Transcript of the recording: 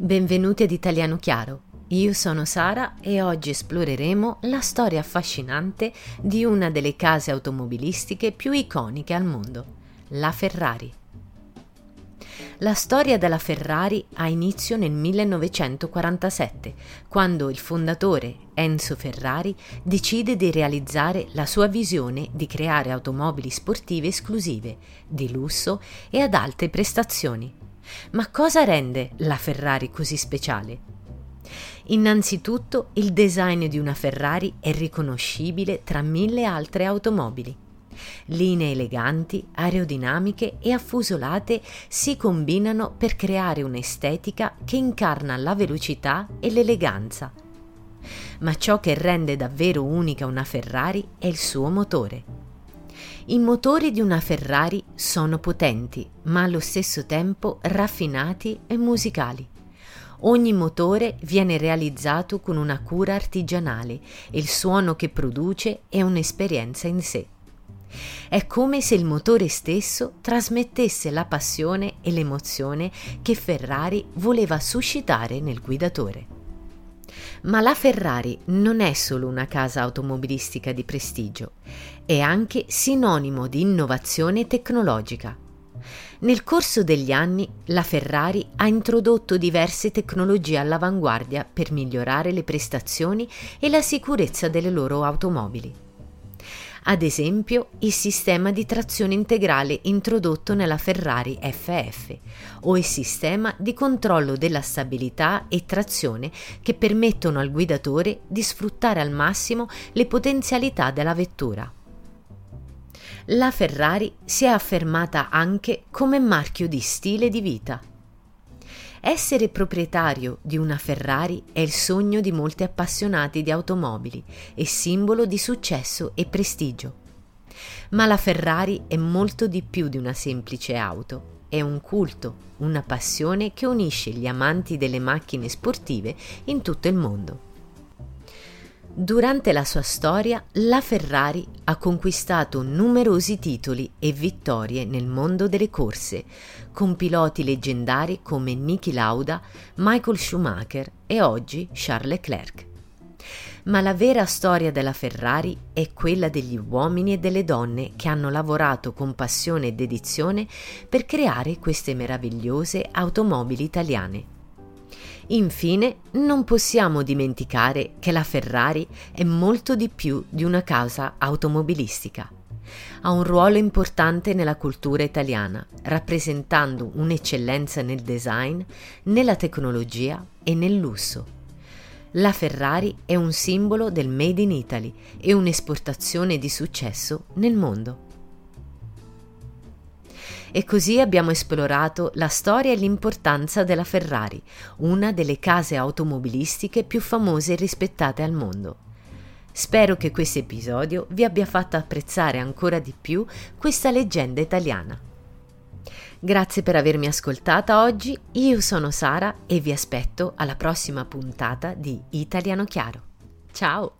Benvenuti ad Italiano Chiaro. Io sono Sara e oggi esploreremo la storia affascinante di una delle case automobilistiche più iconiche al mondo, la Ferrari. La storia della Ferrari ha inizio nel 1947, quando il fondatore Enzo Ferrari decide di realizzare la sua visione di creare automobili sportive esclusive, di lusso e ad alte prestazioni. Ma cosa rende la Ferrari così speciale? Innanzitutto il design di una Ferrari è riconoscibile tra mille altre automobili. Linee eleganti, aerodinamiche e affusolate si combinano per creare un'estetica che incarna la velocità e l'eleganza. Ma ciò che rende davvero unica una Ferrari è il suo motore. I motori di una Ferrari sono potenti, ma allo stesso tempo raffinati e musicali. Ogni motore viene realizzato con una cura artigianale e il suono che produce è un'esperienza in sé. È come se il motore stesso trasmettesse la passione e l'emozione che Ferrari voleva suscitare nel guidatore. Ma la Ferrari non è solo una casa automobilistica di prestigio, è anche sinonimo di innovazione tecnologica. Nel corso degli anni la Ferrari ha introdotto diverse tecnologie all'avanguardia per migliorare le prestazioni e la sicurezza delle loro automobili ad esempio il sistema di trazione integrale introdotto nella Ferrari FF o il sistema di controllo della stabilità e trazione che permettono al guidatore di sfruttare al massimo le potenzialità della vettura. La Ferrari si è affermata anche come marchio di stile di vita. Essere proprietario di una Ferrari è il sogno di molti appassionati di automobili e simbolo di successo e prestigio. Ma la Ferrari è molto di più di una semplice auto. È un culto, una passione che unisce gli amanti delle macchine sportive in tutto il mondo. Durante la sua storia, la Ferrari ha conquistato numerosi titoli e vittorie nel mondo delle corse, con piloti leggendari come Niki Lauda, Michael Schumacher e oggi Charles Leclerc. Ma la vera storia della Ferrari è quella degli uomini e delle donne che hanno lavorato con passione e dedizione per creare queste meravigliose automobili italiane. Infine, non possiamo dimenticare che la Ferrari è molto di più di una casa automobilistica. Ha un ruolo importante nella cultura italiana, rappresentando un'eccellenza nel design, nella tecnologia e nel lusso. La Ferrari è un simbolo del Made in Italy e un'esportazione di successo nel mondo. E così abbiamo esplorato la storia e l'importanza della Ferrari, una delle case automobilistiche più famose e rispettate al mondo. Spero che questo episodio vi abbia fatto apprezzare ancora di più questa leggenda italiana. Grazie per avermi ascoltata oggi, io sono Sara e vi aspetto alla prossima puntata di Italiano Chiaro. Ciao!